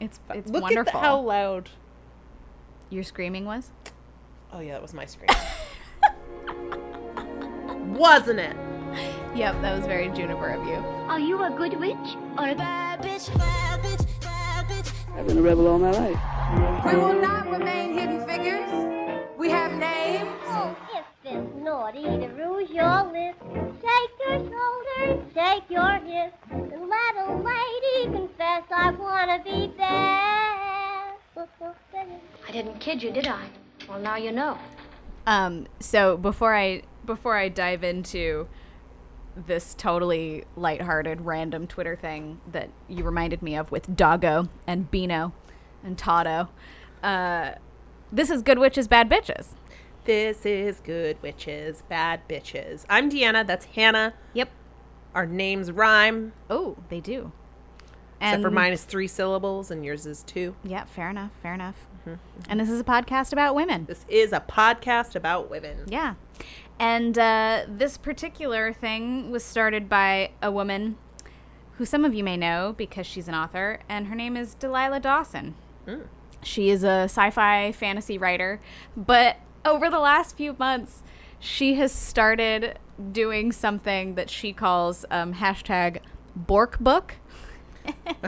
It's it's Look wonderful. at the, how loud. Your screaming was? Oh yeah, that was my scream. Wasn't it? Yep, that was very Juniper of you. Are you a good witch or a bad bitch? Bad bitch, bad bitch. I've been a rebel all my life. We will not remain hidden figures. We have names. Oh, if it's naughty to rouge your lips, shake your shoulders, shake your hips, and let a lady confess I wanna be bad. I didn't kid you, did I? Well, now you know. Um, so before I before I dive into this totally lighthearted random Twitter thing that you reminded me of with Doggo and Beano and Toto, uh, this is Good Witches Bad Bitches. This is good witches, bad bitches. I'm Deanna. That's Hannah. Yep. Our names rhyme, Oh, they do. except for mine is three syllables and yours is two. Yeah, fair enough. Fair enough. And this is a podcast about women. This is a podcast about women. Yeah. And uh, this particular thing was started by a woman who some of you may know because she's an author, and her name is Delilah Dawson. She is a sci fi fantasy writer, but over the last few months, she has started doing something that she calls um, hashtag Bork Book.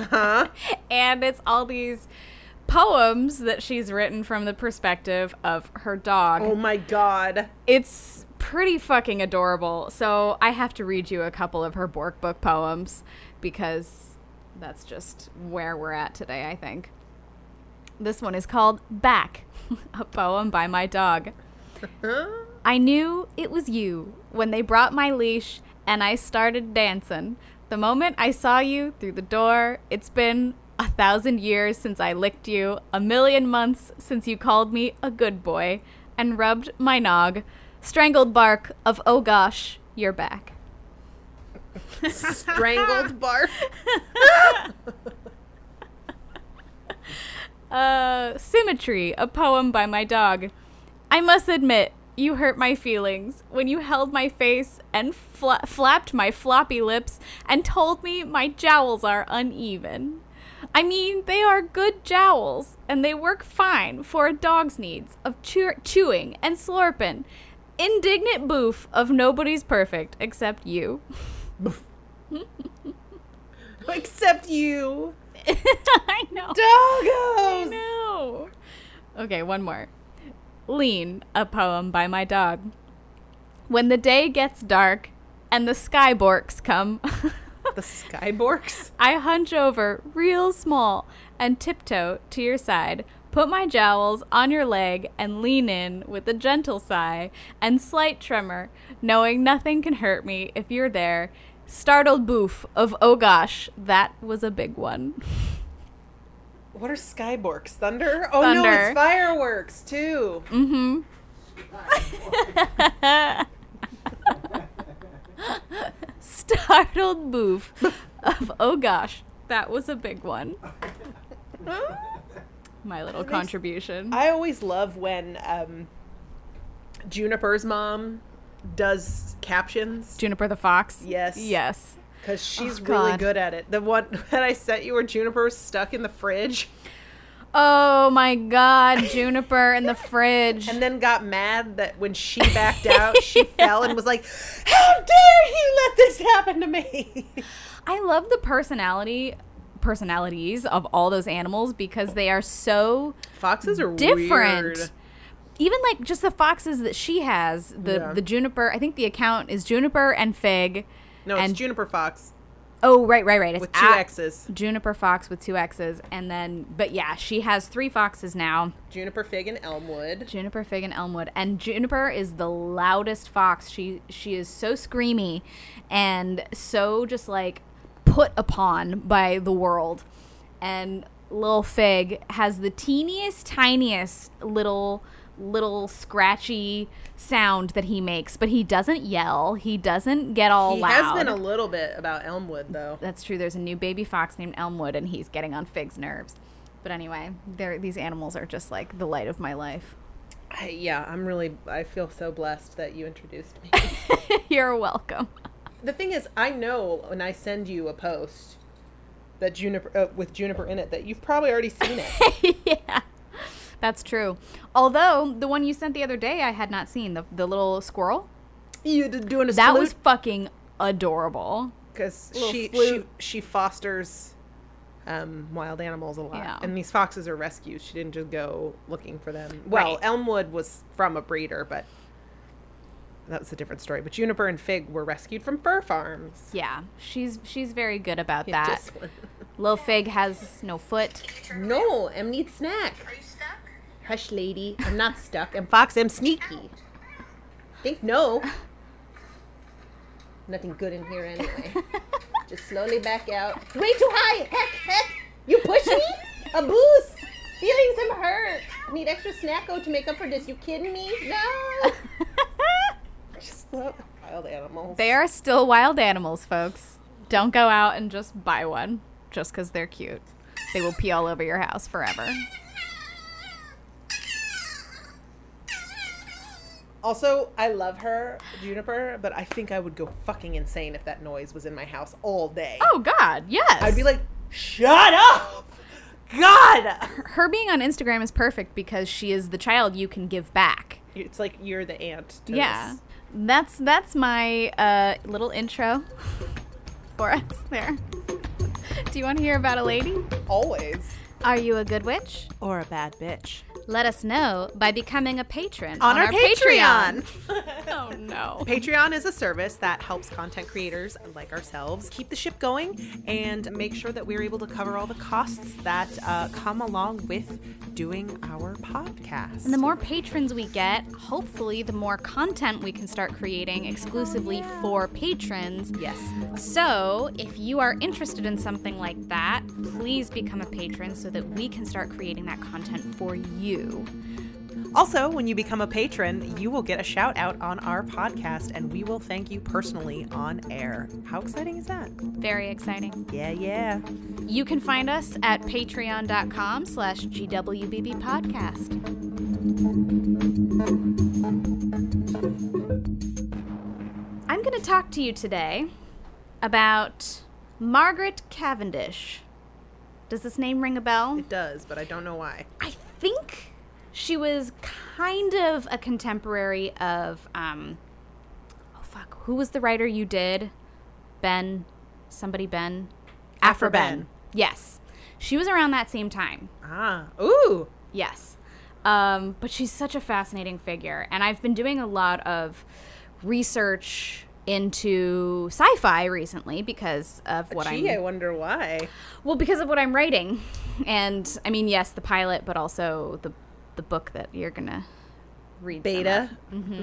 and it's all these poems that she's written from the perspective of her dog Oh my god. it's pretty fucking adorable. So I have to read you a couple of her Bork book poems because that's just where we're at today, I think. This one is called Back, a poem by my dog. I knew it was you when they brought my leash and I started dancing. The moment I saw you through the door, it's been a thousand years since I licked you, a million months since you called me a good boy and rubbed my nog. Strangled bark of oh gosh, you're back. Strangled bark. Symmetry, a poem by my dog. I must admit, you hurt my feelings when you held my face and fla- flapped my floppy lips and told me my jowls are uneven. I mean, they are good jowls, and they work fine for a dog's needs of chew- chewing and slurping. Indignant boof of nobody's perfect except you. Except you. I know. Doggos. No. Okay, one more. Lean, a poem by my dog. When the day gets dark and the skyborks come, The Skyborks. I hunch over real small and tiptoe to your side, put my jowls on your leg, and lean in with a gentle sigh and slight tremor, knowing nothing can hurt me if you're there. Startled boof of oh gosh, that was a big one. What are Skyborks? Thunder? Oh no, it's fireworks too. Mm-hmm. Startled boof of oh gosh, that was a big one. My little contribution. I always love when um, Juniper's mom does captions Juniper the Fox. Yes. Yes. because oh, she's Oh, really good at it. The one that I sent you where Juniper's stuck in the fridge Oh my god, Juniper in the fridge. and then got mad that when she backed out, she fell and was like, "How dare you let this happen to me?" I love the personality personalities of all those animals because they are so Foxes are different. weird. Even like just the foxes that she has, the Yeah. the juniper. I think the account is juniper and fig. No, it's and Juniper Fox oh right, right, right. It's with two X's. Juniper fox with two X's, and then but yeah, she has three foxes now. Juniper Fig and Elmwood. Juniper, fig, and elmwood. And Juniper is the loudest fox. She she is so screamy, and so just like put upon by the world. And little Fig has the teeniest, tiniest little little scratchy sound that he makes, but he doesn't yell. He doesn't get all He loud. He has been a little bit about Elmwood though. That's true. There's a new baby fox named Elmwood, and he's getting on Fig's nerves. But anyway, these animals are just like the light of my life. I, yeah, I'm really. I feel so blessed that you introduced me. You're welcome. the thing is, I know when I send you a post, that Juniper uh, with Juniper in it that you've probably already seen it. yeah, that's true. Although the one you sent the other day, I had not seen the the little squirrel. you d- doing a That was fucking adorable. because little she, she she fosters um, wild animals a lot, Yeah. and these foxes are rescues. She didn't just go looking for them. Well, Right. Elmwood was from a breeder, but that was a different story. But Juniper and Fig were rescued from fur farms. Yeah, she's she's very good about Yeah, that. just one. Lil Fig has no foot. No, Em needs snack. Hush, lady. I'm not stuck. I'm Fox. I'm sneaky. Think no. Nothing good in here anyway. Just slowly back out. Way too high. Heck, heck. You push me? A boost. Feelings I'm hurt. Need extra snacko oh, to make up for this. You kidding me? No. Just love wild animals. They are still wild animals, folks. Don't go out and just buy one just because they're cute. They will pee all over your house forever. Also, I love her, Juniper, but I think I would go fucking insane if that noise was in my house all day. Oh God, yes. I'd be like, shut up! God! her being on Instagram is perfect because she is the child you can give back. It's like you're the aunt. To Yeah, this. that's that's my uh, little intro for us there. Do you want to hear about a lady? Always. Are you a good witch? Or a bad bitch. Let us know by becoming a patron On, our, Patreon. oh no. Patreon is a service that helps content creators like ourselves keep the ship going and make sure that we're able to cover all the costs that uh, come along with doing our podcast. And the more patrons we get, hopefully, the more content we can start creating exclusively for patrons. yes. So, if you are interested in something like that, please become a patron so that we can start creating that content for you. Also, when you become a patron, you will get a shout out on our podcast and we will thank you personally on air. How exciting is that? Very exciting. Yeah, yeah. You can find us at patreon.com slash GWBB podcast. I'm going to talk to you today about Margaret Cavendish. Does this name ring a bell? It does, but I don't know why. I think she was kind of a contemporary of um oh fuck who was the writer you did ben somebody ben Aphra Afroben. Ben. yes she was around that same time Ah, ooh. yes um but she's such a fascinating figure and i've been doing a lot of research into sci-fi recently because of what Gee, i'm I wonder why. well, because of what I'm writing, and I mean, yes, the pilot, but also the the book that you're gonna read. Beta. of. Mm-hmm.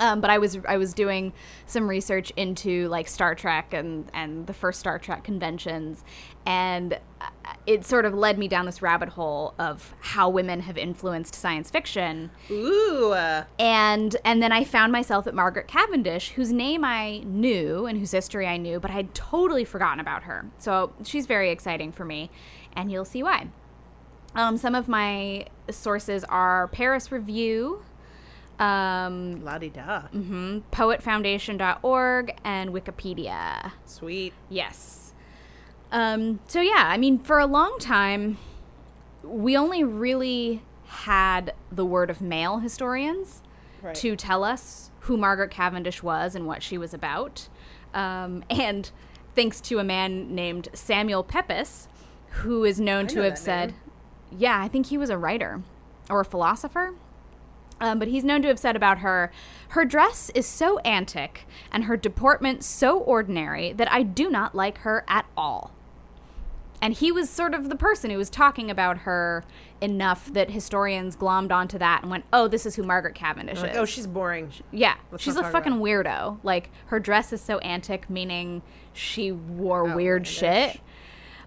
Um, but I was I was doing some research into like Star Trek and and the first Star Trek conventions, and uh, it sort of led me down this rabbit hole of how women have influenced science fiction Ooh. and and then I found myself at Margaret Cavendish, whose name I knew and whose history I knew, but I had totally forgotten about her. So she's very exciting for me, and you'll see why. Um, some of my sources are Paris Review, um, La di da. mhm, poetfoundation.org, and Wikipedia. Sweet. Yes. Um, so yeah, I mean, for a long time, we only really had the word of male historians Right. to tell us who Margaret Cavendish was and what she was about. Um, and thanks to a man named Samuel Pepys, who is known to know have said, name. yeah, I think he was a writer or a philosopher. Um, but he's known to have said about her, her dress is so antic and her deportment so ordinary that I do not like her at all. And he was sort of the person who was talking about her enough that historians glommed onto that and went, oh, this is who Margaret Cavendish Like, is. oh, she's boring. Yeah, Let's she's a fucking weirdo. Like her dress is so antic, meaning she wore weird shit.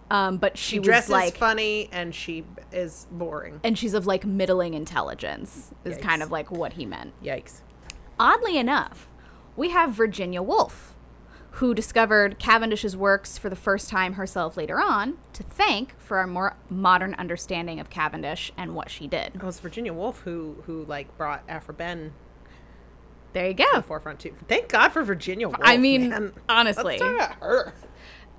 Um, but she, She was dresses like, funny and she is boring. and she's of like middling intelligence. Is kind of like what he meant. Yikes. Oddly enough, we have Virginia Woolf, who discovered Cavendish's works for the first time herself later on to thank for our more modern understanding of Cavendish and what she did. It was Virginia Woolf who who like brought Aphra Behn There you to go. the forefront too. Thank God for Virginia Woolf. I mean, man. honestly. Let's talk about her.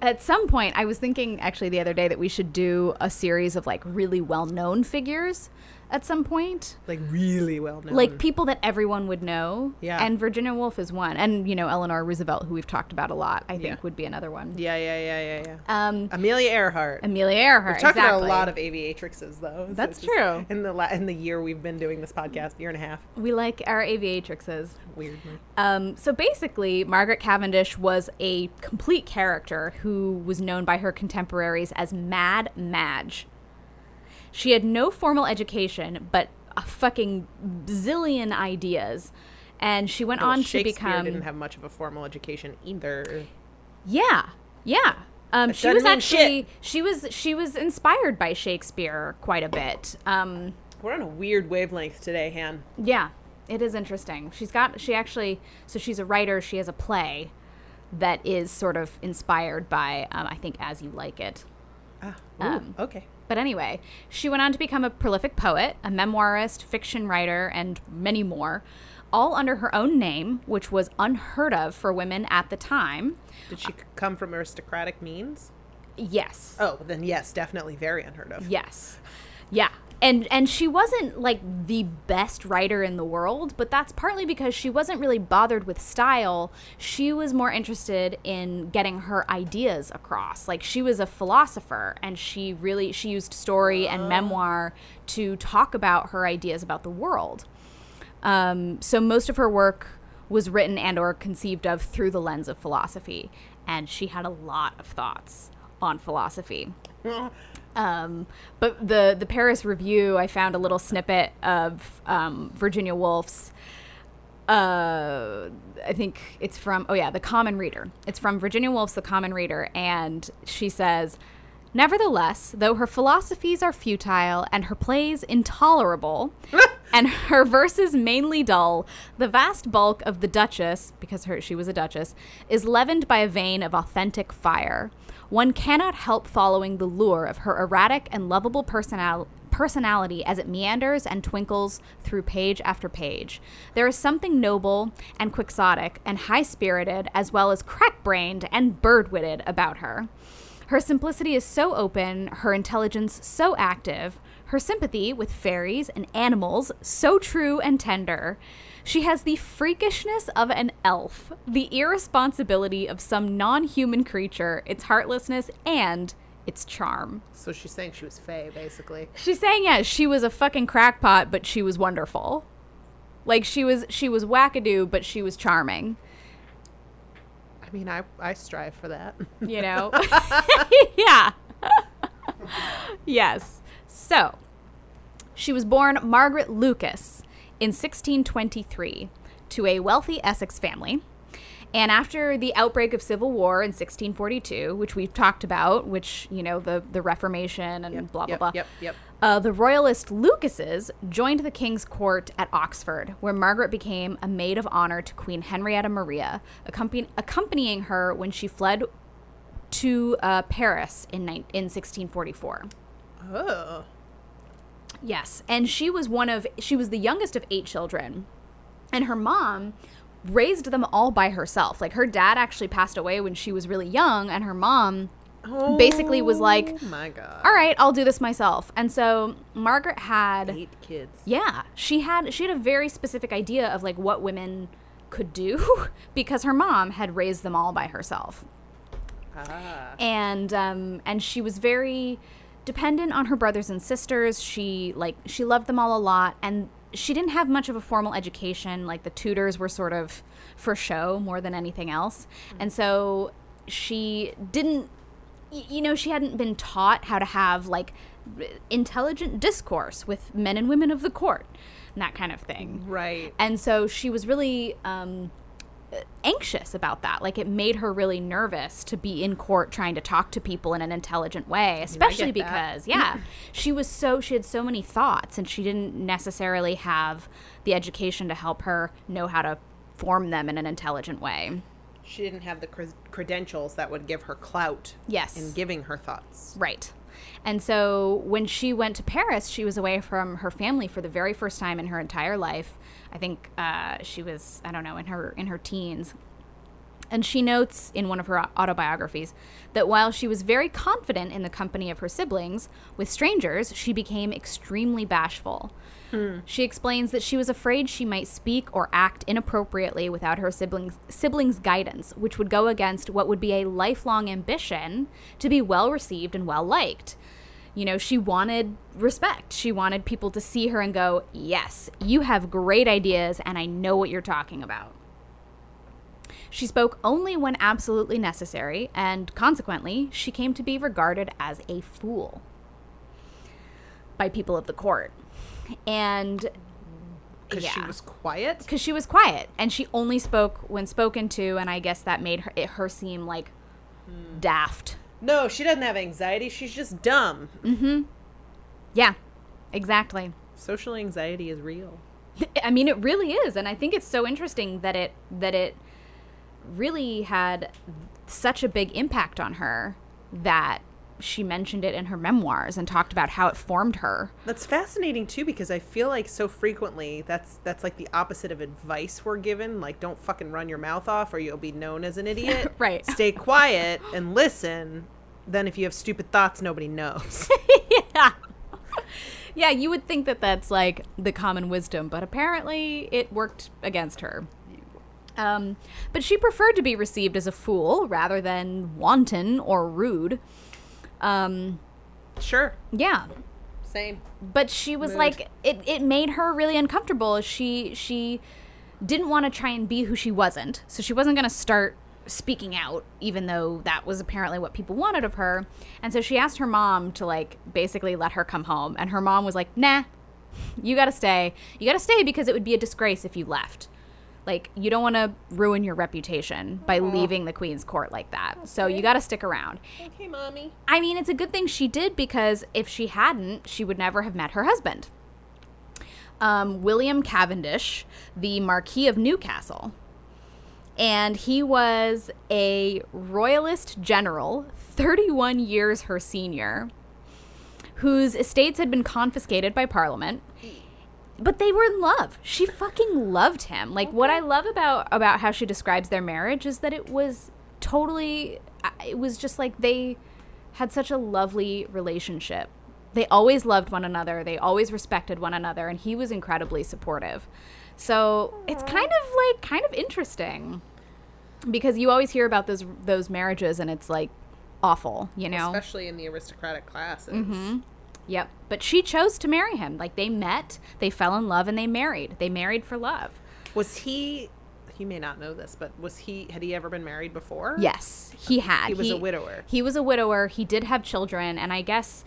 At some point I was thinking actually the other day that we should do a series of like really well-known figures at some point. Like really well known. Like people that everyone would know. Yeah. And Virginia Woolf is one. And you know, Eleanor Roosevelt, who we've talked about a lot, I think Yeah. would be another one. yeah, yeah, yeah, yeah, yeah. Um Amelia Earhart. Amelia Earhart. We've talked exactly. about a lot of aviatrixes though. That's true. In the la- in the year we've been doing this podcast, year and a half, we like our aviatrixes. weirdly. Um, so basically, Margaret Cavendish was a complete character who was known by her contemporaries as Mad Madge. She had no formal education, but a fucking zillion ideas. And she went Well, on to become. Didn't have much of a formal education either. Yeah, yeah. Um, she was actually shit. she was she was inspired by Shakespeare quite a bit. Um, We're on a weird wavelength today, Han. Yeah, it is interesting. She's got she actually so she's a writer. She has a play that is sort of inspired by um, I think As You Like It. Ah, ooh, Um, okay. But anyway, she went on to become a prolific poet, a memoirist, fiction writer, and many more, all under her own name, which was unheard of for women at the time. Did she come from aristocratic means? Yes. Oh, then yes, definitely very unheard of. Yes. Yeah. And and she wasn't like the best writer in the world, but that's partly because she wasn't really bothered with style. She was more interested in getting her ideas across. Like she was a philosopher and she really she used story and memoir to talk about her ideas about the world. Um, so most of her work was written and or conceived of through the lens of philosophy, and she had a lot of thoughts on philosophy. Um, but the the Paris Review, I found a little snippet of um, Virginia Woolf's. Uh, I think it's from oh yeah, the Common Reader. It's from Virginia Woolf's The Common Reader, and she says, "Nevertheless, though her philosophies are futile and her plays intolerable, and her verses mainly dull, the vast bulk of the Duchess, because her she was a Duchess, is leavened by a vein of authentic fire." One cannot help following the lure of her erratic and lovable personal- personality as it meanders and twinkles through page after page. There is something noble and quixotic and high spirited, as well as crack brained and bird witted about her. Her simplicity is so open, her intelligence so active, her sympathy with fairies and animals so true and tender. She has the freakishness of an elf, the irresponsibility of some non human creature, its heartlessness, and its charm. So she's saying she was fey, basically. She's saying, yeah, she was a fucking crackpot, but she was wonderful. Like she was she was wackadoo, but she was charming. I mean, I, I strive for that. you know? yeah. yes. So, she was born Margaret Lucas in 1623 to a wealthy Essex family. And after the outbreak of civil war in 1642, which we've talked about, which, you know, the, the Reformation and blah, blah, yep, blah. Yep, yep. Uh, the royalist Lucases joined the king's court at Oxford, where Margaret became a maid of honor to Queen Henrietta Maria, accompany- accompanying her when she fled to uh, Paris in, ni- in 1644. Oh. Yes, and she was one of she was the youngest of eight children, and her mom raised them all by herself. Like her dad actually passed away when she was really young, and her mom basically was like, Oh my god. "All right, I'll do this myself." And so Margaret had Eight kids. yeah, she had she had a very specific idea of like what women could do because her mom had raised them all by herself Ah. and um, and she was very dependent on her brothers and sisters. She like she loved them all a lot, and she didn't have much of a formal education. Like the tutors were sort of for show more than anything else, and so she didn't. You know, she hadn't been taught how to have like intelligent discourse with men and women of the court and that kind of thing. Right. And so she was really um, anxious about that. Like it made her really nervous to be in court trying to talk to people in an intelligent way, especially get that. because, yeah, she was so, she had so many thoughts and she didn't necessarily have the education to help her know how to form them in an intelligent way. She didn't have the cre- credentials that would give her clout Yes. in giving her thoughts. Right. And so when she went to Paris, she was away from her family for the very first time in her entire life. I think uh, she was, I don't know, in her in her teens. And she notes in one of her autobiographies that while she was very confident in the company of her siblings, with strangers, she became extremely bashful. She explains that she was afraid she might speak or act inappropriately without her siblings' siblings' guidance, which would go against what would be a lifelong ambition to be well received and well liked. You know, she wanted respect. She wanted people to see her and go, "Yes, you have great ideas and I know what you're talking about." She spoke only when absolutely necessary, and consequently, she came to be regarded as a fool by people of the court. And Because she was quiet. because she was quiet and she only spoke when spoken to, and I guess that made her, it, her seem like hmm. daft. No, she doesn't have anxiety. She's just dumb. Mm hmm. Yeah, exactly. Social anxiety is real. I mean, it really is, and I think it's so interesting that it that it really had such a big impact on her that she mentioned it in her memoirs and talked about how it formed her. That's fascinating too because I feel like so frequently that's that's like the opposite of advice we're given. Like don't fucking run your mouth off or you'll be known as an idiot. Right. Stay quiet and listen. Then if you have stupid thoughts, nobody knows. yeah. Yeah, you would think that that's like the common wisdom, but apparently it worked against her. Um, but she preferred to be received as a fool rather than wanton or rude. Um, sure. yeah, Same. but she was Mood. like it, it made her really uncomfortable. She she didn't want to try and be who she wasn't. So she wasn't going to start speaking out even though that was apparently what people wanted of her. And so she asked her mom to like basically let her come home. And her mom was like nah you got to stay. You got to stay because it would be a disgrace if you left like you don't want to ruin your reputation by leaving the queen's court like that so you got to stick around Okay, mommy. I mean, it's a good thing she did because if she hadn't, she would never have met her husband. Um, William Cavendish, the Marquis of Newcastle. And he was a royalist general, 31 years her senior, whose estates had been confiscated by Parliament. But they were in love. She fucking loved him. Like what I love about about how she describes their marriage is that it was totally it was just like they had such a lovely relationship. They always loved one another. They always respected one another and he was incredibly supportive. So, it's kind of like kind of interesting because you always hear about those those marriages and it's like awful, you know. Especially in the aristocratic classes. Mm-hmm. Yep. But she chose to marry him. Like they met, they fell in love, and they married. They married for love. Was he he may not know this, but was he had he ever been married before? Yes, he had. He was a widower. He was a widower. He did have children, and I guess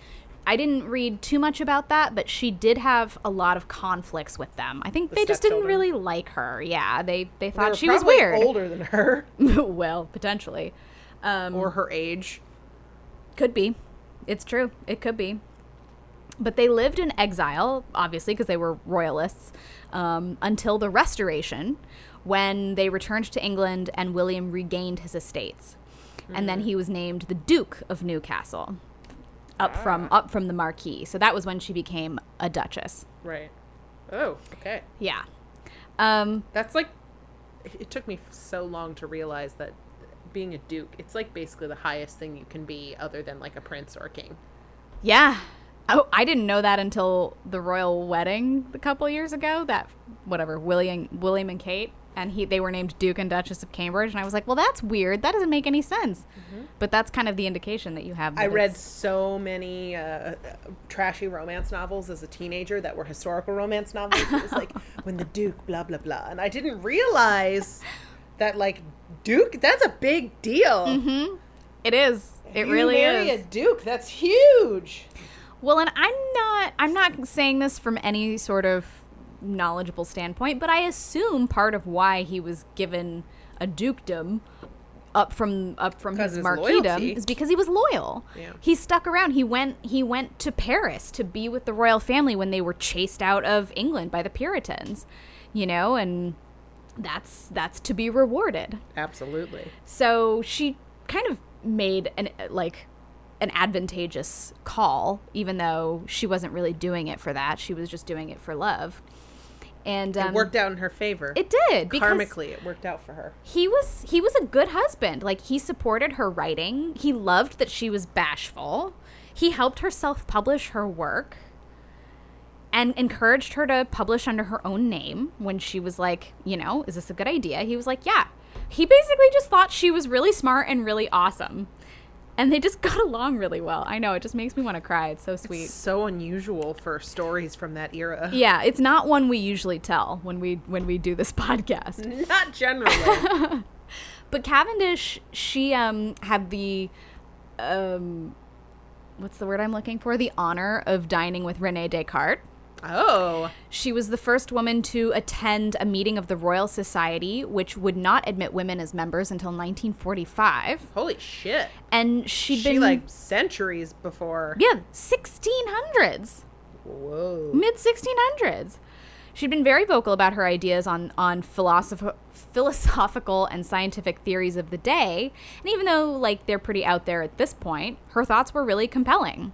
I didn't read too much about that, but she did have a lot of conflicts with them. I think The they just didn't really like her. Yeah, they they They thought were she was weird. older than her well, potentially. Um, or her age. Could be. It's true. It could be. But they lived in exile, obviously, because they were royalists, um, until the Restoration, when they returned to England and William regained his estates. And then he was named the Duke of Newcastle, up from up from the Marquis. So that was when she became a duchess. Right. Oh, okay. Yeah. Um, That's like it took me so long to realize that being a duke, it's like basically the highest thing you can be other than like a prince or a king. Yeah. Oh, I didn't know that until the royal wedding a couple years ago. That whatever William William and Kate, and he they were named Duke and Duchess of Cambridge, and I was like, well, that's weird. That doesn't make any sense. But that's kind of the indication that you have. I read so many uh, trashy romance novels as a teenager that were historical romance novels. It was like when the duke blah blah blah, and I didn't realize that like duke that's a big deal. It is. It You really marry is. a duke. That's huge. Well, and I'm not I'm not saying this from any sort of knowledgeable standpoint, but I assume part of why he was given a dukedom up from up from his marquisdom is because he was loyal. Yeah. He stuck around. He went he went to Paris to be with the royal family when they were chased out of England by the Puritans, you know, and that's that's to be rewarded. Absolutely. So she kind of made an like an advantageous call, even though she wasn't really doing it for that. She was just doing it for love. And um, it worked out in her favor. It did Karmically, it worked out for her. he was he was a good husband. Like he supported her writing. He loved that she was bashful. He helped her self-publish her work and encouraged her to publish under her own name when she was like, you know, is this a good idea? He was like, yeah. He basically just thought she was really smart and really awesome. And they just got along really well. I know, it just makes me want to cry. It's so sweet. So unusual for stories from that era. yeah, it's not one we usually tell when we when we do this podcast. Not generally. But Cavendish, she um had the um what's the word I'm looking for? The honor of dining with Rene Descartes. Oh. She was the first woman to attend a meeting of the Royal Society, which would not admit women as members until 1945. Holy shit. And she'd She been like centuries before. yeah, 1600s. Whoa. mid 1600s. She'd been very vocal about her ideas on on philosoph- philosophical and scientific theories of the day, and even though like they're pretty out there at this point, her thoughts were really compelling.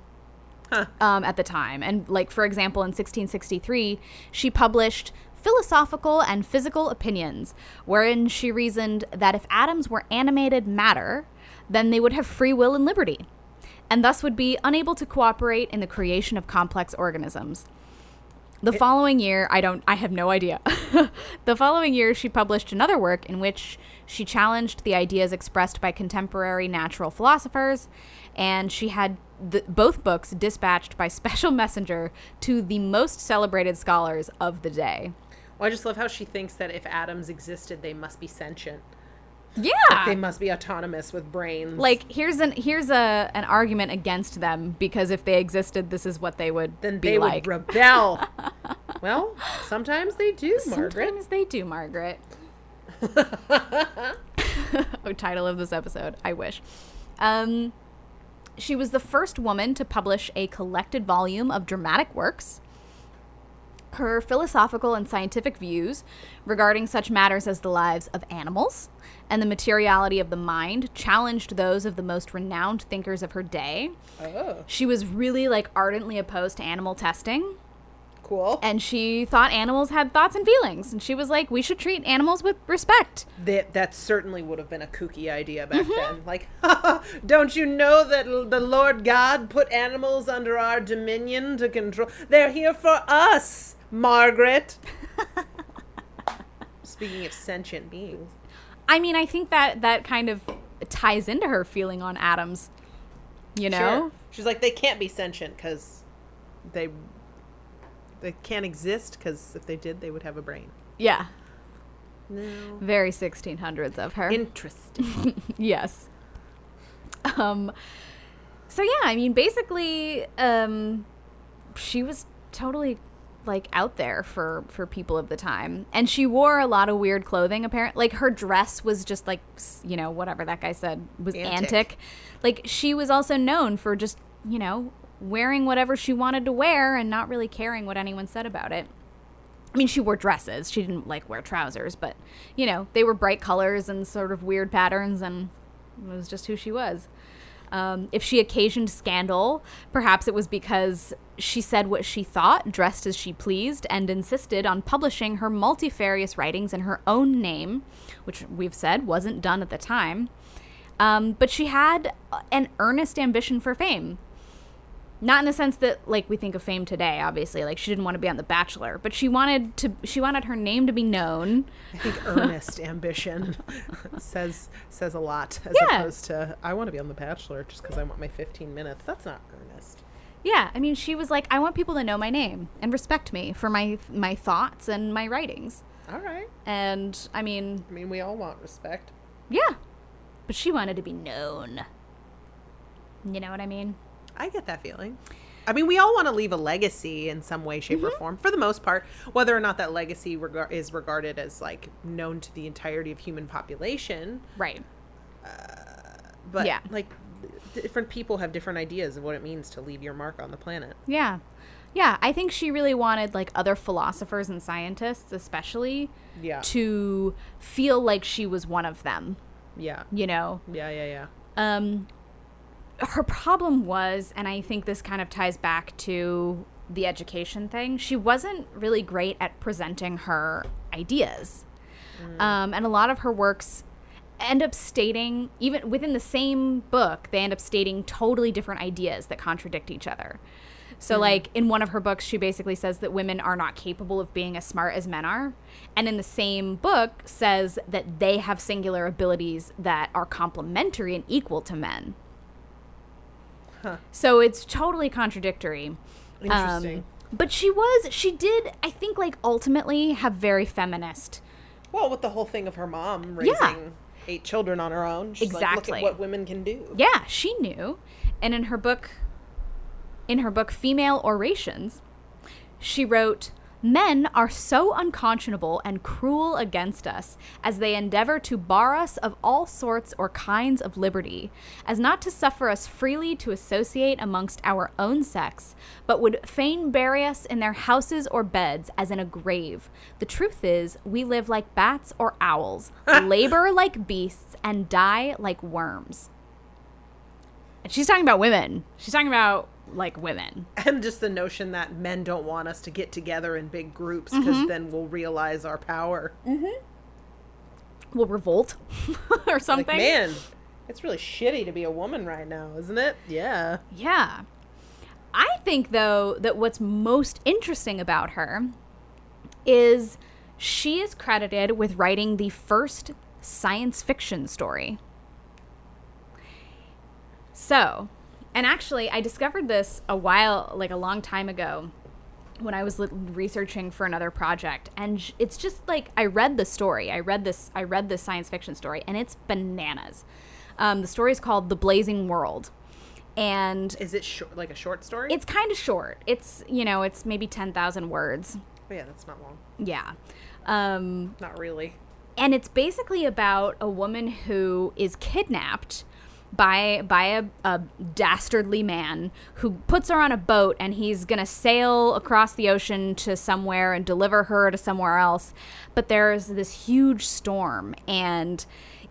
Um, at the time, and like for example, in 1663, she published Philosophical and Physical Opinions, wherein she reasoned that if atoms were animated matter, then they would have free will and liberty, and thus would be unable to cooperate in the creation of complex organisms. The following year, I don't, I have no idea. the following year, she published another work in which she challenged the ideas expressed by contemporary natural philosophers, and she had the, both books dispatched by special messenger to the most celebrated scholars of the day. Well, I just love how she thinks that if atoms existed, they must be sentient. Yeah, They must be autonomous with brains. like here's an here's a an argument against them because if they existed, this is what they would then be they like. would rebel. well, sometimes they do, Margaret. Sometimes they do, Margaret. oh, title of this episode. I wish. Um, she was the first woman to publish a collected volume of dramatic works. Her philosophical and scientific views regarding such matters as the lives of animals and the materiality of the mind challenged those of the most renowned thinkers of her day. Oh, She was really like ardently opposed to animal testing cool. and she thought animals had thoughts and feelings and she was like we should treat animals with respect That that certainly would have been a kooky idea back Mm-hmm. then. Like, don't you know that the Lord God put animals under our dominion to control? They're here for us, Margaret. Speaking of sentient beings, i mean i think that that kind of ties into her feeling on atoms. you know Sure. she's like they can't be sentient because they they can't exist because if they did, they would have a brain. yeah No, very 1600s of her interesting. yes um so yeah i mean basically um she was totally like out there for for people of the time and she wore a lot of weird clothing apparently like her dress was just like you know whatever that guy said was Antic. antic like she was also known for just you know wearing whatever she wanted to wear and not really caring what anyone said about it I mean, she wore dresses. She didn't like wear trousers, but you know, they were bright colors and sort of weird patterns, and it was just who she was. Um, if she occasioned scandal, perhaps it was because she said what she thought, dressed as she pleased, and insisted on publishing her multifarious writings in her own name, which we've said wasn't done at the time. Um, but she had an earnest ambition for fame. Not in the sense that like we think of fame today, obviously. Like she didn't want to be on The Bachelor, but she wanted to. She wanted her name to be known. I think earnest ambition says says a lot as Yeah. opposed to I want to be on The Bachelor just because I want my 15 minutes. That's not earnest. Yeah, I mean, she was like, I want people to know my name and respect me for my my thoughts and my writings. All right. And I mean, I mean, we all want respect. yeah, but she wanted to be known. You know what I mean? I get that feeling. I mean, we all want to leave a legacy in some way, shape, or Mm-hmm. form, for the most part. Whether or not that legacy regar- is regarded as like known to the entirety of human population, Right. but Yeah. like different people have different ideas of what it means to leave your mark on the planet. Yeah. Yeah, I think she really wanted like other philosophers and scientists especially Yeah. to feel like she was one of them, Yeah. you know. Yeah. Yeah. Yeah. Um her problem was and I think this kind of ties back to the education thing, she wasn't really great at presenting her ideas. Um, and a lot of her works end up stating, even within the same book, they end up stating totally different ideas that contradict each other. So, like in one of her books, she basically says that women are not capable of being as smart as men are. And in the same book, says that they have singular abilities that are complementary and equal to men. So it's totally contradictory. Interesting. Um, but she was, she did, I think, like ultimately have very feminist. well, with the whole thing of her mom raising eight children on her own, she's like, Exactly. look at what women can do. Yeah, she knew. And in her book, in her book Female Orations, she wrote, Men are so unconscionable and cruel against us as they endeavor to bar us of all sorts or kinds of liberty, as not to suffer us freely to associate amongst our own sex, but would fain bury us in their houses or beds as in a grave. The truth is, we live like bats or owls, labor like beasts, and die like worms. And she's talking about women. She's talking about like women. And just the notion that men don't want us to get together in big groups because Mm-hmm. then we'll realize our power. we'll revolt or something. Like, man, it's really shitty to be a woman right now, isn't it? Yeah. Yeah. I think, though, that what's most interesting about her is she is credited with writing the first science fiction story. So, and actually, I discovered this a while, like a long time ago, when I was researching for another project, and it's just like I read the story. I read this. I read this science fiction story, and it's bananas. Um, the story is called "The Blazing World," and Is it short, like a short story? it's kind of short. It's you know, it's maybe ten thousand words. Oh, yeah, that's not long. Yeah. Um, Not really. and it's basically about a woman who is kidnapped by by a, a dastardly man who puts her on a boat and he's gonna sail across the ocean to somewhere and deliver her to somewhere else. But there's this huge storm and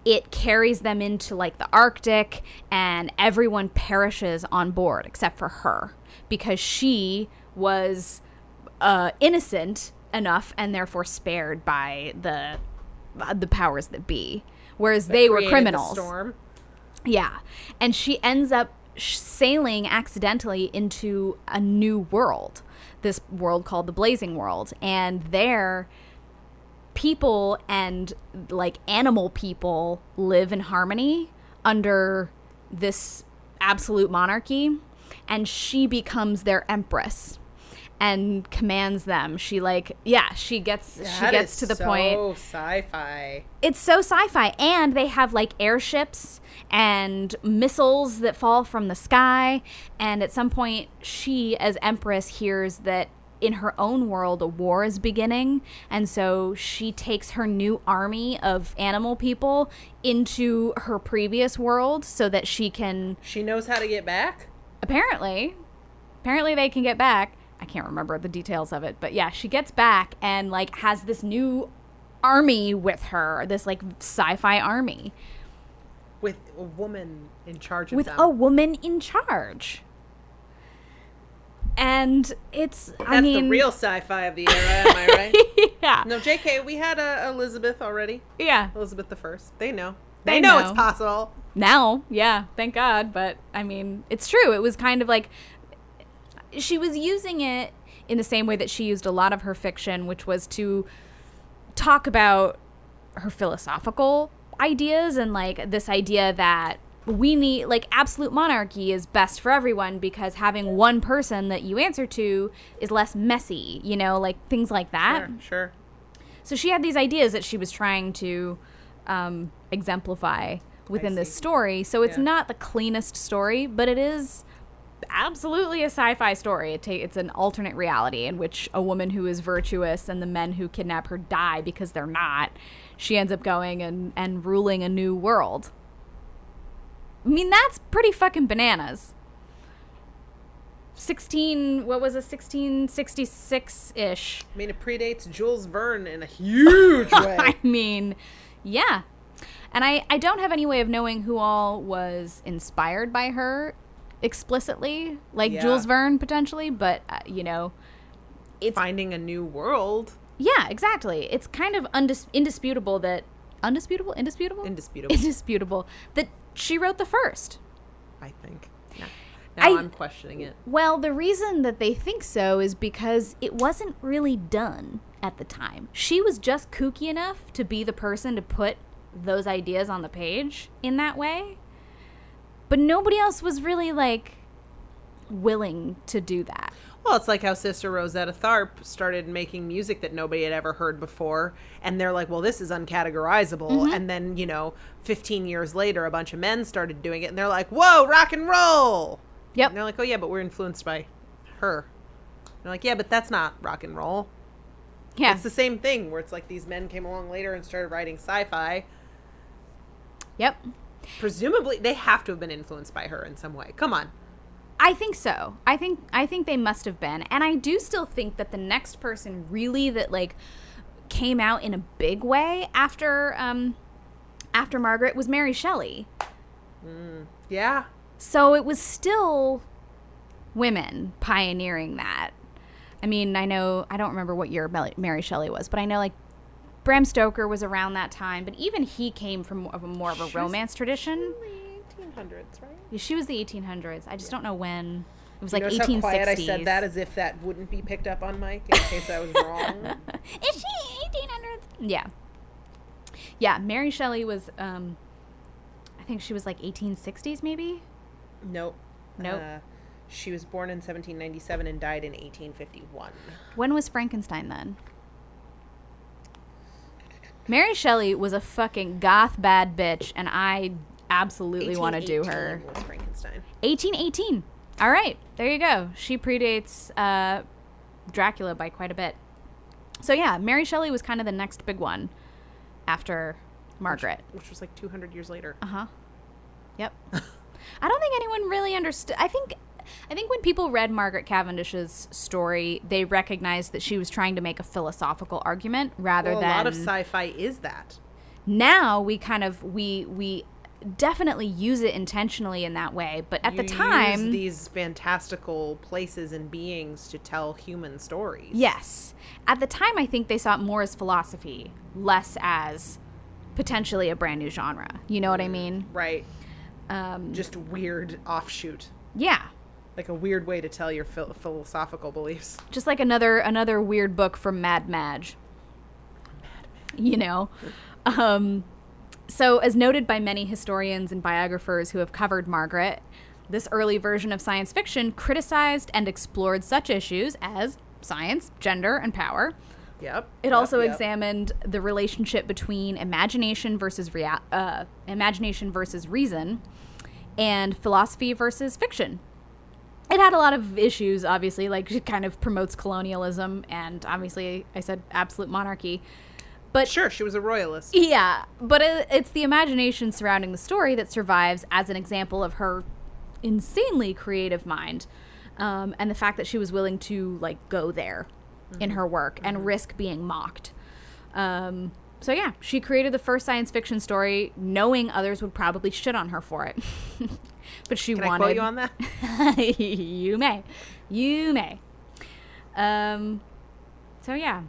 it carries them into like the arctic and everyone perishes on board except for her because she was uh, innocent enough and therefore spared by the the powers that be. Whereas they were Created the criminals. Storm. Yeah. And she ends up sailing accidentally into a new world this world called the blazing world. And there people and like animal people live in harmony under this absolute monarchy. And she becomes their empress and commands them she like yeah she gets she gets to the point. so point sci-fi. it's so sci-fi and they have like airships and missiles that fall from the sky and at some point she as empress hears that in her own world a war is beginning and so she takes her new army of animal people into her previous world so that she can She knows how to get back. apparently apparently they can get back i can't remember the details of it but yeah she gets back and like has this new army with her this like sci-fi army with a woman in charge of with them. a woman in charge and it's That's i mean the real sci-fi of the era, am I right? yeah No, JK, we had uh, Elizabeth already. yeah Elizabeth the First. They know. They They, know, know. it's possible. now yeah thank god but i mean it's true it was kind of like she was using it in the same way that she used a lot of her fiction which was to talk about her philosophical ideas and like this idea that we need like absolute monarchy is best for everyone because having one person that you answer to is less messy you know like things like that Sure, sure. so she had these ideas that she was trying to um, exemplify within this story. So it's Yeah. not the cleanest story, but it is absolutely a sci-fi story. It ta- it's an alternate reality in which a woman who is virtuous and the men who kidnap her die because they're not. She ends up going and, and ruling a new world. I mean, that's pretty fucking bananas. 16, what was it, 1666 ish. I mean, it predates Jules Verne in a huge way. I mean, yeah. And I, I don't have any way of knowing who all was inspired by her explicitly, like Yeah. Jules Verne potentially, but uh, you know, it's Finding a new world. yeah, exactly. It's kind of undis- indisputable that undisputable, indisputable, Indisputable. indisputable that she wrote the first. I think. Now, now I- I'm questioning it. Well, the reason that they think so is because it wasn't really done at the time. She was just kooky enough to be the person to put those ideas on the page in that way. But nobody else was really like willing to do that. Well, it's like how Sister Rosetta Tharpe started making music that nobody had ever heard before. And they're like, well, this is uncategorizable. Mm-hmm. And then, you know, 15 years later, a bunch of men started doing it. And they're like, whoa, rock and roll. Yep. And they're like, oh, yeah, but we're influenced by her. they're like, yeah, but that's not rock and roll. Yeah. It's the same thing where it's like these men came along later and started writing sci fi. Yep. Presumably, they have to have been influenced by her in some way. Come on. I think so. I think I think they must have been. And I do still think that the next person really that like came out in a big way after um after Margaret was Mary Shelley. Yeah. So it was still women pioneering that. I mean, I know I don't remember what year Mary Shelley was, but I know like Bram Stoker was around that time, but even he came from more of a more of a romance tradition. The 1800s, right? Yeah, She was the 1800s. I just don't know when. It was like Notice 1860s. how quiet I said that as if that wouldn't be picked up on Mike in case I was wrong. Is she 1800s? Yeah. Yeah, Mary Shelley was um I think she was like 1860s maybe. Nope. Nope. Uh, she was born in 1797 and died in 1851. When was Frankenstein then? Mary Shelley was a fucking goth bad bitch and I absolutely want to do her. 1818 Was Frankenstein? 1818. All right, there you go. She predates uh, Dracula by quite a bit. So yeah, Mary Shelley was kind of the next big one after Margaret. Which was like 200 years later. Uh huh. Yep. I don't think anyone really understood. I think, I think when people read Margaret Cavendish's story, they recognized that she was trying to make a philosophical argument rather Well, a than lot of sci-fi is that. now we kind of we we definitely use it intentionally in that way. But at You the time, use these fantastical places and beings to tell human stories. Yes. At the time, I think they saw it more as philosophy, less as potentially a brand new genre. You know what I mean? Right. Um, Just weird offshoot. yeah. Like a weird way to tell your phil- philosophical beliefs. Just like another another weird book from Mad Madge. Mad You know. Um, so, as noted by many historians and biographers who have covered Margaret, this early version of science fiction criticized and explored such issues as science, gender, and power. Yep. It yep, also yep. examined the relationship between imagination versus rea- uh, imagination versus reason, and philosophy versus fiction. It had a lot of issues, obviously, like it kind of promotes colonialism, and obviously, I said absolute monarchy. But Sure, she was a royalist. yeah, but it, it's the imagination surrounding the story that survives as an example of her insanely creative mind, um, and the fact that she was willing to like go there in her work and risk being mocked. Um, so yeah, she created the first science fiction story, knowing others would probably shit on her for it. but she Can I wanted. quote you on that? you may, you may. Um, so yeah,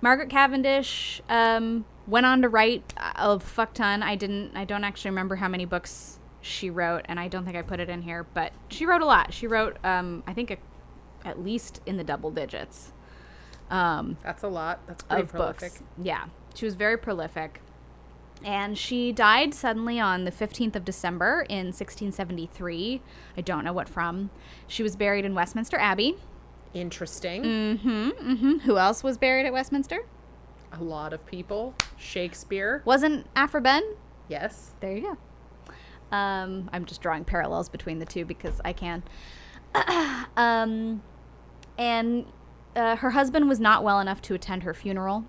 Margaret Cavendish um, went on to write a fuck ton. I didn't. I don't actually remember how many books she wrote, and I don't think I put it in here. But she wrote a lot. She wrote, um, I think, a, at least in the double digits um, That's a lot. That's pretty prolific. books. Yeah, she was very prolific. And she died suddenly on the 15th of December in 1673. I don't know what from. She was buried in Westminster Abbey. Interesting. Mm-hmm, mm-hmm. Who else was buried at Westminster? A lot of people. Shakespeare. Wasn't Aphra Behn? Yes. There you go. Um, I'm just drawing parallels between the two because I can. um, and uh, her husband was not well enough to attend her funeral.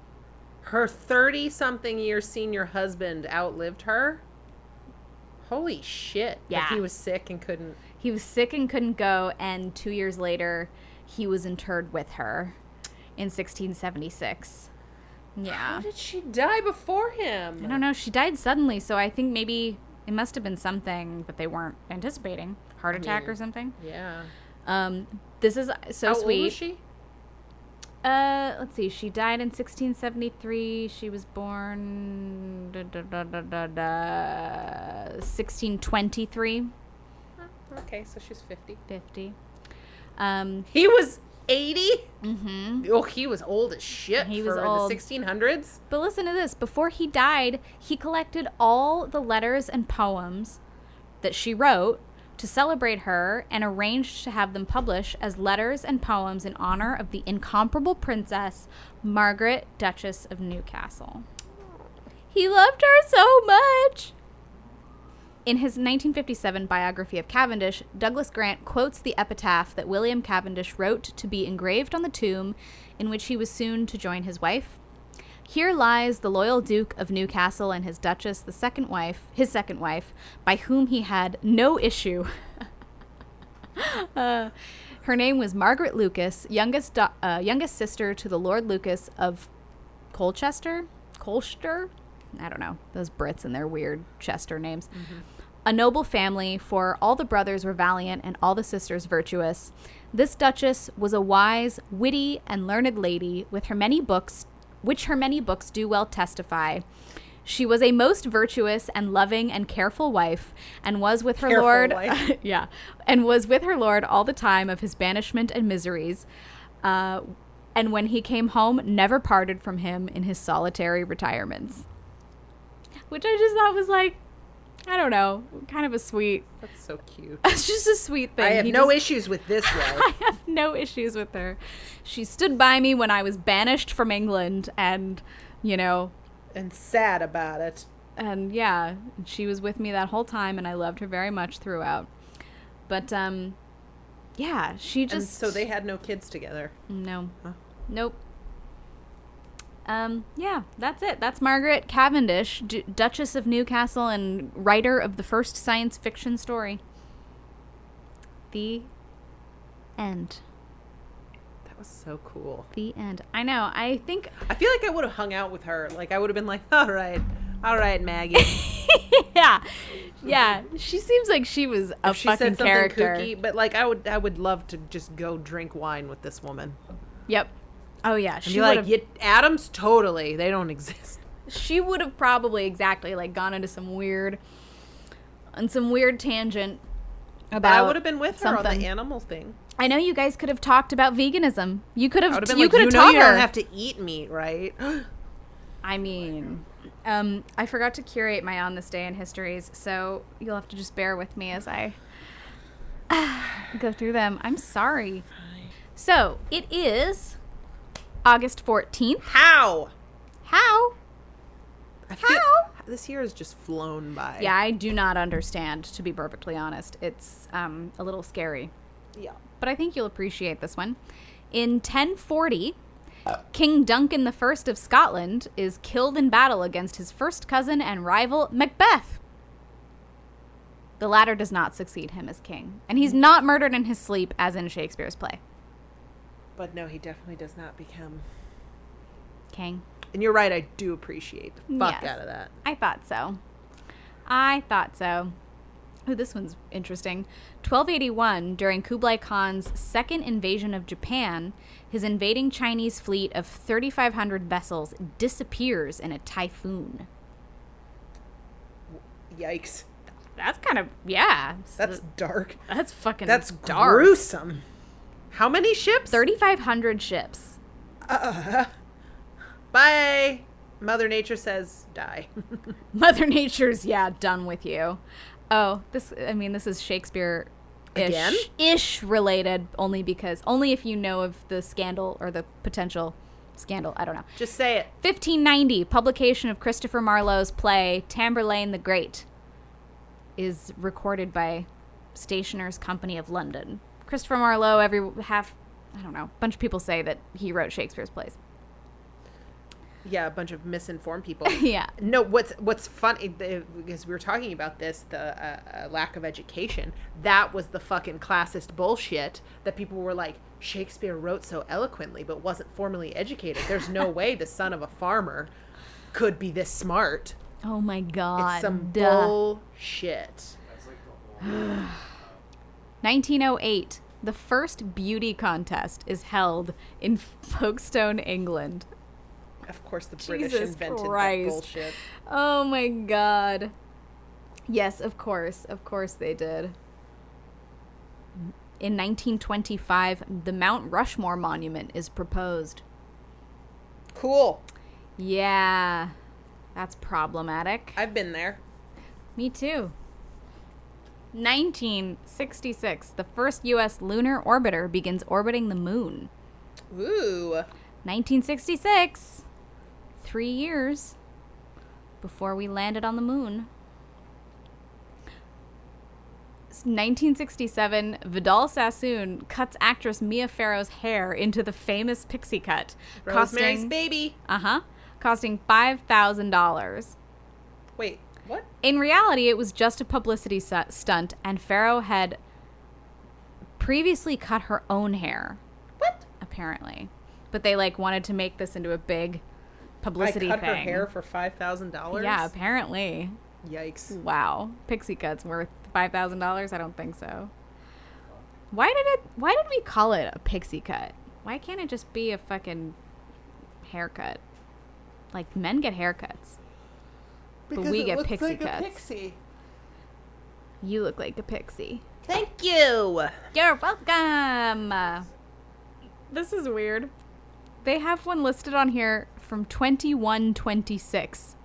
Her 30 something year senior husband outlived her. Holy shit. But Yeah. he was sick and couldn't. He was sick and couldn't go, and two years later, he was interred with her in 1676. Yeah. How did she die before him? I don't know. She died suddenly, so I think maybe it must have been something that they weren't anticipating. heart attack mean, or something. Yeah. Um, this is so How sweet. old was she? Uh, let's see. She died in 1673. She was born da, da, da, da, da, da, 1623, Okay, so she's 50. 50. Um, He was 80? Mm-hmm. Oh, he was old as shit He for was old. the 1600s. But listen to this. Before he died, he collected all the letters and poems that she wrote to celebrate her and arranged to have them published as letters and poems in honor of the incomparable princess Margaret, Duchess of Newcastle. He loved her so much. In his 1957 biography of Cavendish, Douglas Grant quotes the epitaph that William Cavendish wrote to be engraved on the tomb in which he was soon to join his wife. Here lies the loyal Duke of Newcastle and his Duchess, the second wife, his second wife, by whom he had no issue. Uh, her name was Margaret Lucas, youngest do- uh, youngest sister to the Lord Lucas of Colchester, Colchester. I don't know those Brits and their weird Chester names. A noble family, for all the brothers were valiant and all the sisters virtuous. This duchess was a wise, witty, and learned lady, with her many books, which her many books do well testify. She was a most virtuous and loving and careful wife, and was with her Careful lord, yeah, and was with her lord all the time of his banishment and miseries. Uh, and when he came home, never parted from him in his solitary retirements. Which I just thought was like, I don't know, kind of a sweet. That's so cute. It's just a sweet thing. I have He no just- issues with this one. I have no issues with her. She stood by me when I was banished from England, and you know, and sad about it. and yeah, she was with me that whole time, and I loved her very much throughout. But um, yeah, she And just so they had no kids together. no, Huh. nope. Um, yeah, that's it. That's Margaret Cavendish, D- Duchess of Newcastle and writer of the first science fiction story. The end. That was so cool. The end. I know. I think I feel like I would have hung out with her. Like I would have been like, all right, all right, Maggie. yeah, yeah. She seems like she was a If she fucking said something character. kooky, but like I would, I would love to just go drink wine with this woman. Yep. Oh yeah, she like. "Yeah, atoms, totally. They don't exist. She would have probably exactly like gone into some weird, on some weird tangent about. I would have been with her on the animal thing. I know you guys could have talked about veganism. You could have. You like, could you have know, taught you her. don't have to eat meat, right? I mean, um, I forgot to curate my on this day in histories, so you'll have to just bear with me as I go through them. I'm sorry. So it is August 14th. How? How? I How? This year has just flown by. Yeah, I do not understand, to be perfectly honest. It's um, a little scary. Yeah. But I think you'll appreciate this one. In 1040, King Duncan I of Scotland is killed in battle against his first cousin and rival, Macbeth. The latter does not succeed him as king, and he's not murdered in his sleep as in Shakespeare's play. But no, he definitely does not become. King. And you're right. I do appreciate the fuck Yes. out of that. I thought so. I thought so. Oh, this one's interesting. 1281, during Kublai Khan's second invasion of Japan, his invading Chinese fleet of 3,500 vessels disappears in a typhoon. Yikes. That's kind of yeah. That's dark. that's fucking That's dark. gruesome. How many ships? 3,500 ships. Uh, Bye. Mother Nature says die. Mother Nature's yeah done with you. Oh, this I mean this is Shakespeare Again? ish ish related only because only if you know of the scandal or the potential scandal, I don't know. Just say it. 1590 publication of Christopher Marlowe's play Tamburlaine the Great is recorded by Stationers Company of London. Christopher Marlowe every half I don't know, a bunch of people say that he wrote Shakespeare's plays. Yeah, a bunch of misinformed people. yeah. No, what's what's funny because we were talking about this the uh, uh, lack of education. That was the fucking classist bullshit that people were like Shakespeare wrote so eloquently but wasn't formally educated. There's no way the son of a farmer could be this smart. Oh my god. It's some Duh. bullshit. 1908. The first beauty contest is held in Folkestone, England. Of course, the British Jesus invented Christ. that bullshit. Oh my god. Yes, of course. Of course they did. In 1925, the Mount Rushmore Monument is proposed. Cool. Yeah, that's problematic. I've been there. Me too. 1966, the first U.S. lunar orbiter begins orbiting the moon. Ooh. 1966, three years before we landed on the moon. 1967, Vidal Sassoon cuts actress Mia Farrow's hair into the famous pixie cut, Rosemary's costing Baby. uh huh, costing five thousand dollars. Wait, what? In reality, it was just a publicity stu- stunt, and Farrow had previously cut her own hair, What? apparently. But they like wanted to make this into a big publicity I cut thing. her hair for five thousand dollars. Yeah, apparently. Yikes. Wow, pixie cuts worth five thousand dollars? I don't think so. Why did it? Why did we call it a pixie cut? Why can't it just be a fucking haircut? Like men get haircuts. But we get pixie cuts. You look like a pixie. Thank you. You're welcome. This is weird. They have one listed on here from 2126.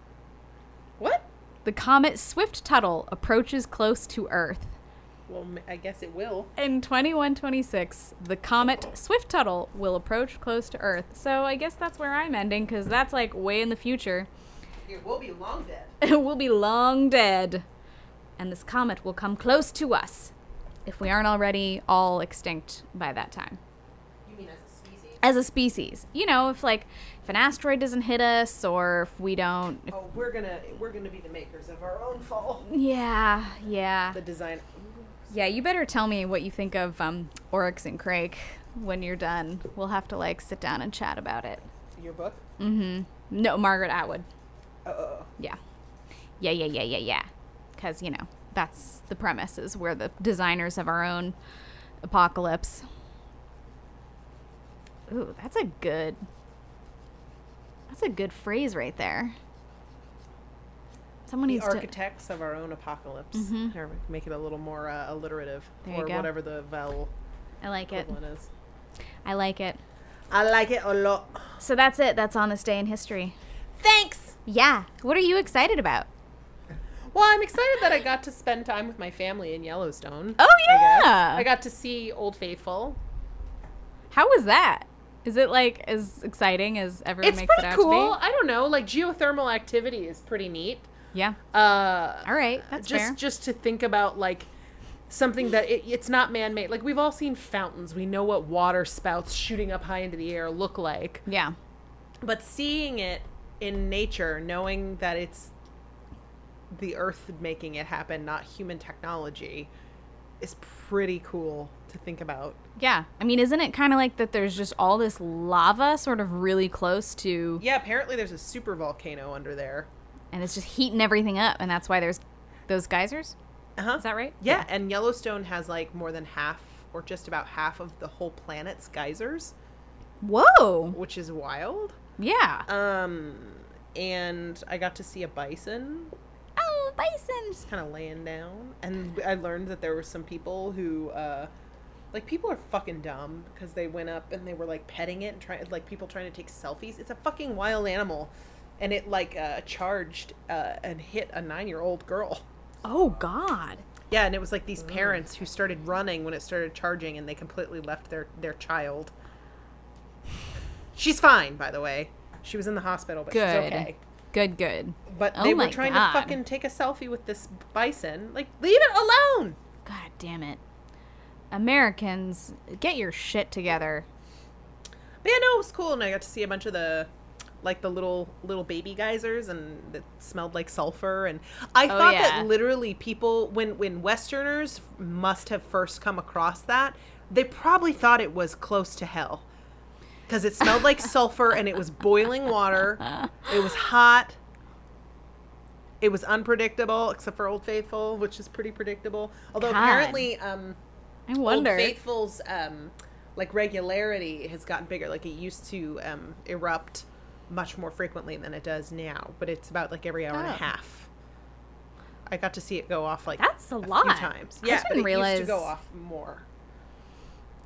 What? The comet Swift Tuttle approaches close to Earth. Well, I guess it will. In 2126, the comet Swift Tuttle will approach close to Earth. So I guess that's where I'm ending because that's like way in the future. It will be long dead. we'll be long dead. And this comet will come close to us if we aren't already all extinct by that time. You mean as a species? As a species. You know, if like if an asteroid doesn't hit us or if we don't if, Oh, we're gonna we're gonna be the makers of our own fall. Yeah, yeah. The design. Yeah, you better tell me what you think of um Oryx and Crake when you're done. We'll have to like sit down and chat about it. Your book. Mm-hmm. No, Margaret Atwood. Uh. Yeah. Yeah, yeah, yeah, yeah, yeah. Because, you know, that's the premise is we're the designers of our own apocalypse. Ooh, that's a good. That's a good phrase right there. Someone The needs to. architects of our own apocalypse. Mhm. Or make it a little more uh, alliterative, There or whatever the vowel I like it. is. I like it. I like it a lot. So that's it. That's on this day in history. Thanks. Yeah. What are you excited about? Well, I'm excited that I got to spend time with my family in Yellowstone. Oh, yeah. I got to see Old Faithful. How was that? Is it like as exciting as everyone It's makes it pretty out cool. to be? I don't know, like geothermal activity is pretty neat. Yeah. Uh, All right. That's just fair. just to think about like something that it, it's not man-made. Like we've all seen fountains. We know what water spouts shooting up high into the air look like. Yeah. But seeing it in nature, knowing that it's the earth making it happen, not human technology, is pretty cool to think about. Yeah. I mean, isn't it kind of like that there's just all this lava sort of really close to, Yeah, apparently there's a super volcano under there. and it's just heating everything up, and that's why there's those geysers? Uh-huh. Is that right? Yeah, and Yellowstone has like more than half or just about half of the whole planet's geysers, Whoa. which is wild. Yeah. Um and I got to see a bison oh, bison. just kind of laying down and I learned that there were some people who uh like people are fucking dumb because they went up and they were like petting it and trying like people trying to take selfies. It's a fucking wild animal and it like uh charged uh and hit a 9-year-old girl. Oh, God. Yeah, and it was like these parents who started running when it started charging, and they completely left their their child. She's fine, by the way. She was in the hospital, but Good. she's okay. Good, good. But Oh they were trying God. to fucking take a selfie with this bison. Like, leave it alone. God damn it. Americans, get your shit together. But yeah, no, it was cool, and I got to see a bunch of the like the little little baby geysers, and it smelled like sulfur. And I Oh, thought yeah. that literally people, when when Westerners must have first come across that, they probably thought it was close to hell because it smelled like sulfur and it was boiling water. It was hot. It was unpredictable, except for Old Faithful, which is pretty predictable. Although God. apparently, um, I wonder. Old Faithful's um, like regularity has gotten bigger. Like it used to um, erupt much more frequently than it does now, but it's about like every hour and Oh. a half. I got to see it go off like That's a few lot. times. I Yeah, didn't it used realize- to go off more.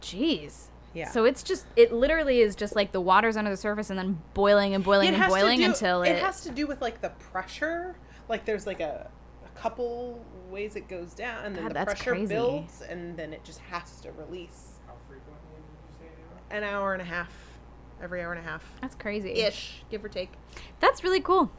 Jeez. Yeah. So it's just it literally is just like the water's under the surface and then boiling and boiling It and boiling do- until it, it has to do with like the pressure. Like there's like a, a couple ways it goes down, and then God, the that's pressure crazy. builds, and then it just has to release. How frequently did you say they are? An hour and a half, every hour and a half, That's crazy. ish, give or take. That's really cool.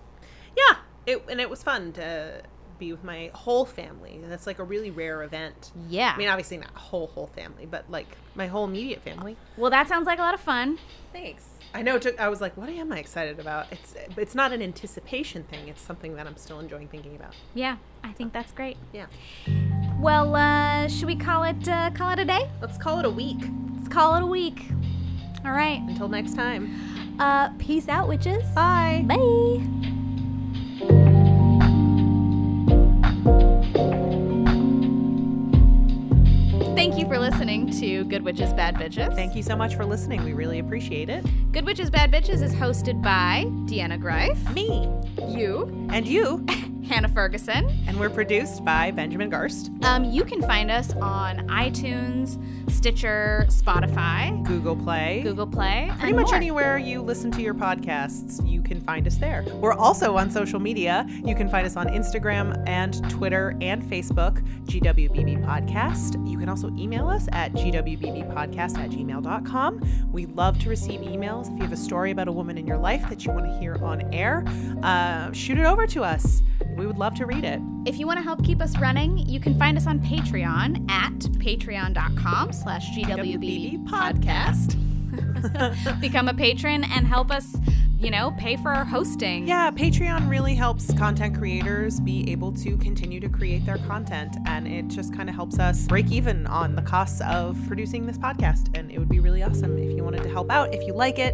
Yeah, it and it was fun to be with my whole family. and That's like a really rare event. Yeah. I mean, obviously not whole whole family, but like my whole immediate family. well, that sounds like a lot of fun. Thanks. I know. It took. I was like, "What am I excited about?" It's. It's not an anticipation thing. It's something that I'm still enjoying thinking about. Yeah, I think that's great. Yeah. Well, uh, should we call it uh, call it a day? Let's call it a week. Let's call it a week. All right. Until next time. Uh, peace out, witches. Bye. Bye. Thank you for listening to Good Witches Bad Bitches. Thank you so much for listening. We really appreciate it. Good Witches Bad Bitches is hosted by Deanna Greif, Me you, and you, Hannah Ferguson. and we're produced by Benjamin Garst, Um, you can find us on iTunes, Stitcher, Spotify, Google Play, Google Play, Pretty much more. anywhere you listen to your podcasts, you can find us there. We're also on social media. You can find us on Instagram and Twitter and Facebook, GWBB Podcast. You can also email us at gwbbpodcast at gmail.com. We love to receive emails. If you have a story about a woman in your life that you want to hear on air, uh, shoot it over to us. We would love to read it. If you want to help keep us running, you can find us on Patreon at patreon.com slash GWBB podcast. Become a patron and help us, you know, pay for our hosting. Yeah, Patreon really helps content creators be able to continue to create their content. And it just kind of helps us break even on the costs of producing this podcast. And it would be really awesome if you wanted to help out. If you like it,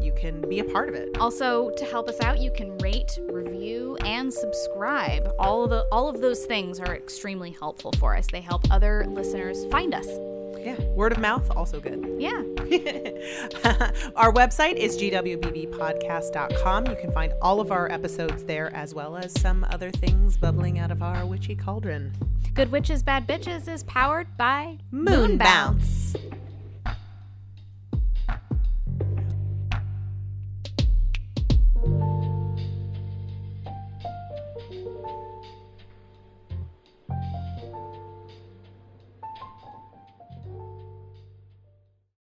you can be a part of it. Also, to help us out, you can rate, review, and subscribe. All of the all of those things are extremely helpful for us. They help other listeners find us. Yeah, word of mouth, also good. Yeah. our website is gwbbpodcast.com. You can find all of our episodes there, as well as some other things bubbling out of our witchy cauldron. Good Witches Bad Bitches is powered by Moon Moonbounce. Bounce.